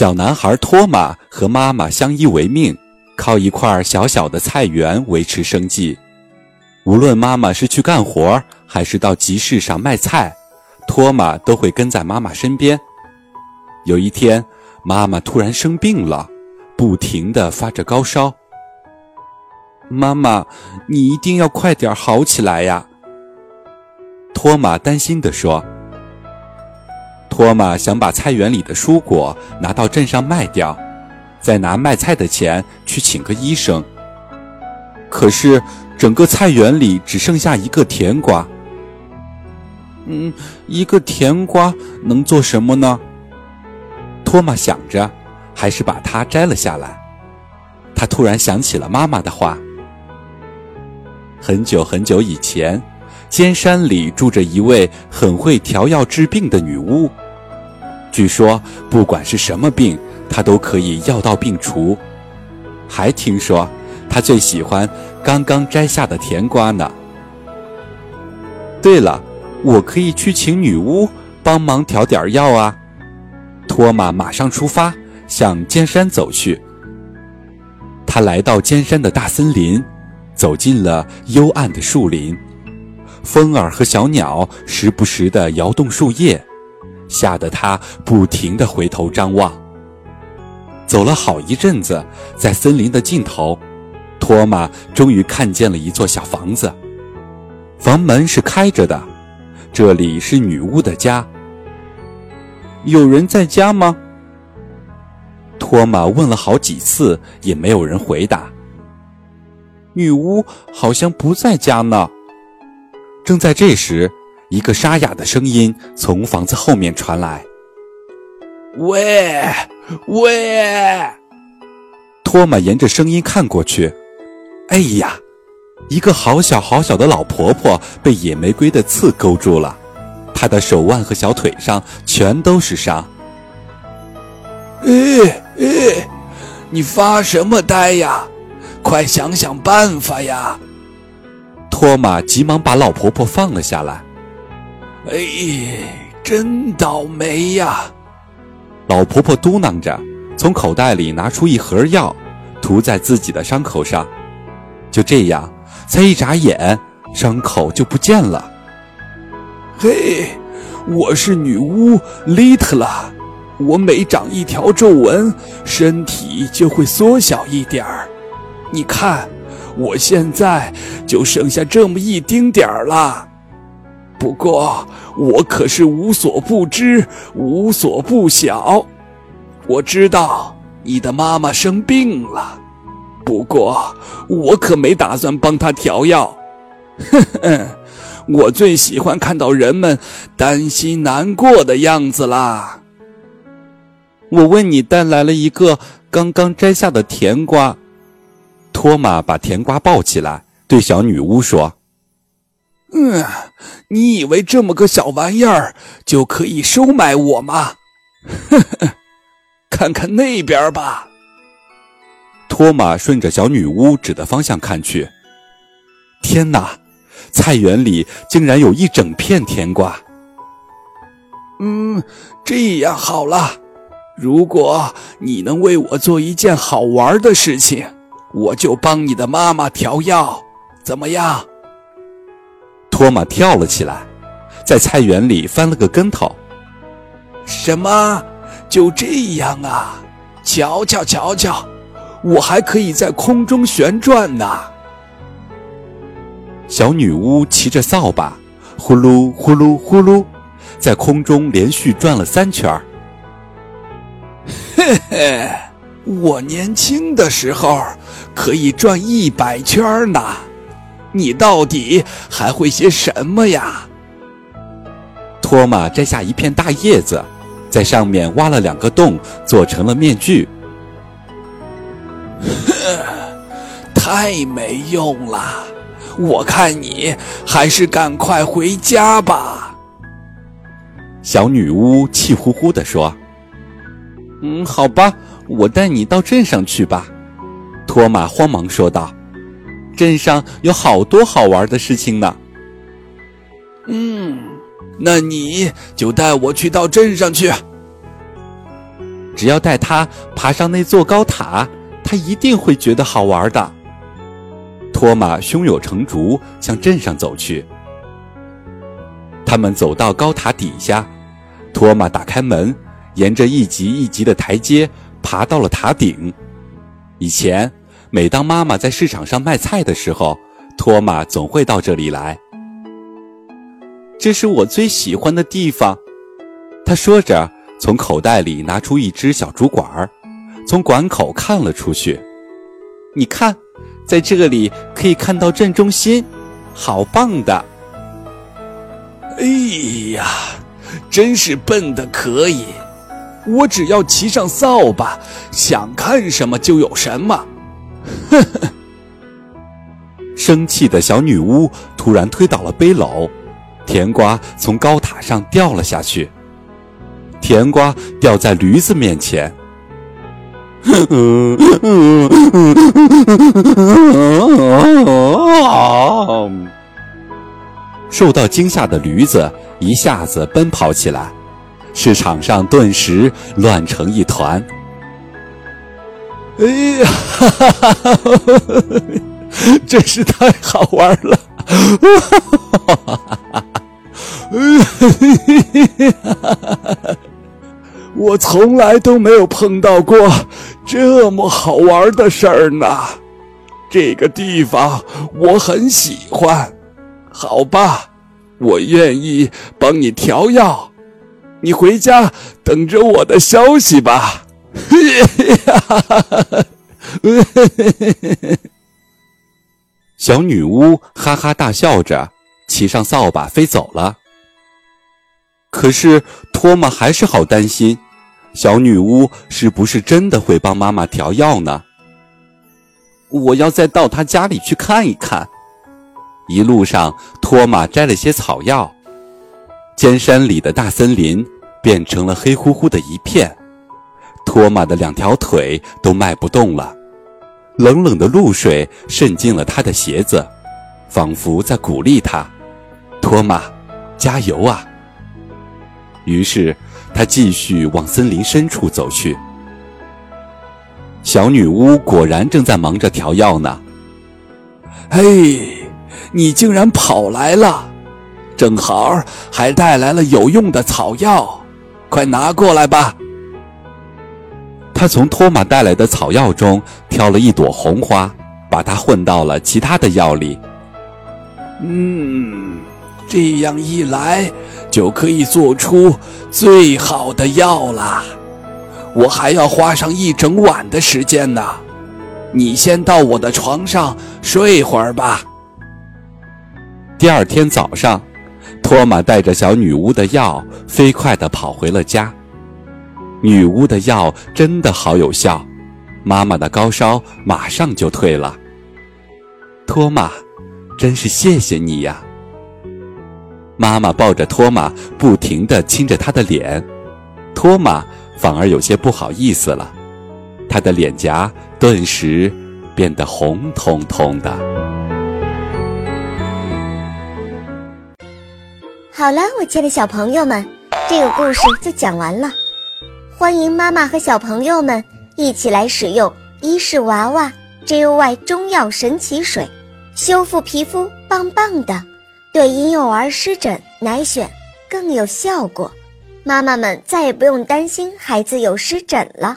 小男孩托马和妈妈相依为命，靠一块小小的菜园维持生计。无论妈妈是去干活，还是到集市上卖菜，托马都会跟在妈妈身边。有一天，妈妈突然生病了，不停地发着高烧。妈妈，你一定要快点好起来呀！托马担心地说。托马想把菜园里的蔬果拿到镇上卖掉，再拿卖菜的钱去请个医生。可是，整个菜园里只剩下一个甜瓜。嗯，一个甜瓜能做什么呢？托马想着，还是把它摘了下来。他突然想起了妈妈的话：很久很久以前，尖山里住着一位很会调药治病的女巫。据说，不管是什么病，他都可以药到病除。还听说，他最喜欢刚刚摘下的甜瓜呢。对了，我可以去请女巫帮忙调点药啊！托马马上出发，向尖山走去。他来到尖山的大森林，走进了幽暗的树林，风儿和小鸟时不时地摇动树叶。吓得他不停地回头张望。走了好一阵子，在森林的尽头，托马终于看见了一座小房子。房门是开着的，这里是女巫的家。有人在家吗？托马问了好几次，也没有人回答。女巫好像不在家呢。正在这时。一个沙哑的声音从房子后面传来：“喂，喂！”托马沿着声音看过去，哎呀，一个好小好小的老婆婆被野玫瑰的刺勾住了，她的手腕和小腿上全都是伤。哎哎，你发什么呆呀？快想想办法呀！托马急忙把老婆婆放了下来。哎，真倒霉呀！老婆婆嘟囔着，从口袋里拿出一盒药，涂在自己的伤口上。就这样，才一眨眼，伤口就不见了。嘿，我是女巫丽特拉，我每长一条皱纹，身体就会缩小一点儿。你看，我现在就剩下这么一丁点儿了。不过，我可是无所不知、无所不晓。我知道你的妈妈生病了，不过我可没打算帮她调药。哼哼，我最喜欢看到人们担心难过的样子啦。我为你带来了一个刚刚摘下的甜瓜。托马把甜瓜抱起来，对小女巫说。嗯，你以为这么个小玩意儿就可以收买我吗？呵呵，看看那边吧。托马顺着小女巫指的方向看去，天哪，菜园里竟然有一整片甜瓜。嗯，这样好了，如果你能为我做一件好玩的事情，我就帮你的妈妈调药，怎么样？托马跳了起来，在菜园里翻了个跟头。什么？就这样啊？瞧瞧瞧瞧，我还可以在空中旋转呢！小女巫骑着扫把，呼噜呼噜呼噜，在空中连续转了三圈。嘿嘿，我年轻的时候可以转一百圈呢。你到底还会些什么呀？托马摘下一片大叶子，在上面挖了两个洞，做成了面具。呵，太没用了！我看你还是赶快回家吧。小女巫气呼呼地说：“嗯，好吧，我带你到镇上去吧。”托马慌忙说道。镇上有好多好玩的事情呢。嗯，那你就带我去到镇上去。只要带他爬上那座高塔，他一定会觉得好玩的。托马胸有成竹向镇上走去。他们走到高塔底下，托马打开门，沿着一级一级的台阶爬到了塔顶。以前，每当妈妈在市场上卖菜的时候，托马总会到这里来。这是我最喜欢的地方，他说着，从口袋里拿出一支小竹管儿，从管口看了出去。你看，在这里可以看到镇中心，好棒的！哎呀，真是笨的可以！我只要骑上扫把，想看什么就有什么。呵呵。生气的小女巫突然推倒了背篓。甜瓜从高塔上掉了下去，甜瓜掉在驴子面前。受到惊吓的驴子一下子奔跑起来，市场上顿时乱成一团。哎呀，哈哈哈哈真是太好玩了！哈哈哈哈我从来都没有碰到过这么好玩的事儿呢。这个地方我很喜欢，好吧，我愿意帮你调药。你回家等着我的消息吧。小女巫哈哈大笑着，骑上扫把飞走了。可是托马还是好担心，小女巫是不是真的会帮妈妈调药呢？我要再到她家里去看一看。一路上，托马摘了些草药。尖山里的大森林变成了黑乎乎的一片，托马的两条腿都迈不动了。冷冷的露水渗进了他的鞋子，仿佛在鼓励他：“托马，加油啊！”于是，他继续往森林深处走去。小女巫果然正在忙着调药呢。嘿，你竟然跑来了，正好还带来了有用的草药，快拿过来吧。他从托马带来的草药中挑了一朵红花，把它混到了其他的药里。嗯。这样一来，就可以做出最好的药啦！我还要花上一整晚的时间呢。你先到我的床上睡会儿吧。第二天早上，托马带着小女巫的药，飞快地跑回了家。女巫的药真的好有效，妈妈的高烧马上就退了。托马，真是谢谢你呀！妈妈抱着托马，不停地亲着他的脸，托马反而有些不好意思了，他的脸颊顿时变得红彤彤的。好了，我亲爱的小朋友们，这个故事就讲完了。欢迎妈妈和小朋友们一起来使用伊氏娃娃 JUY 中药神奇水，修复皮肤，棒棒的。对婴幼儿湿疹、奶癣更有效果，妈妈们再也不用担心孩子有湿疹了。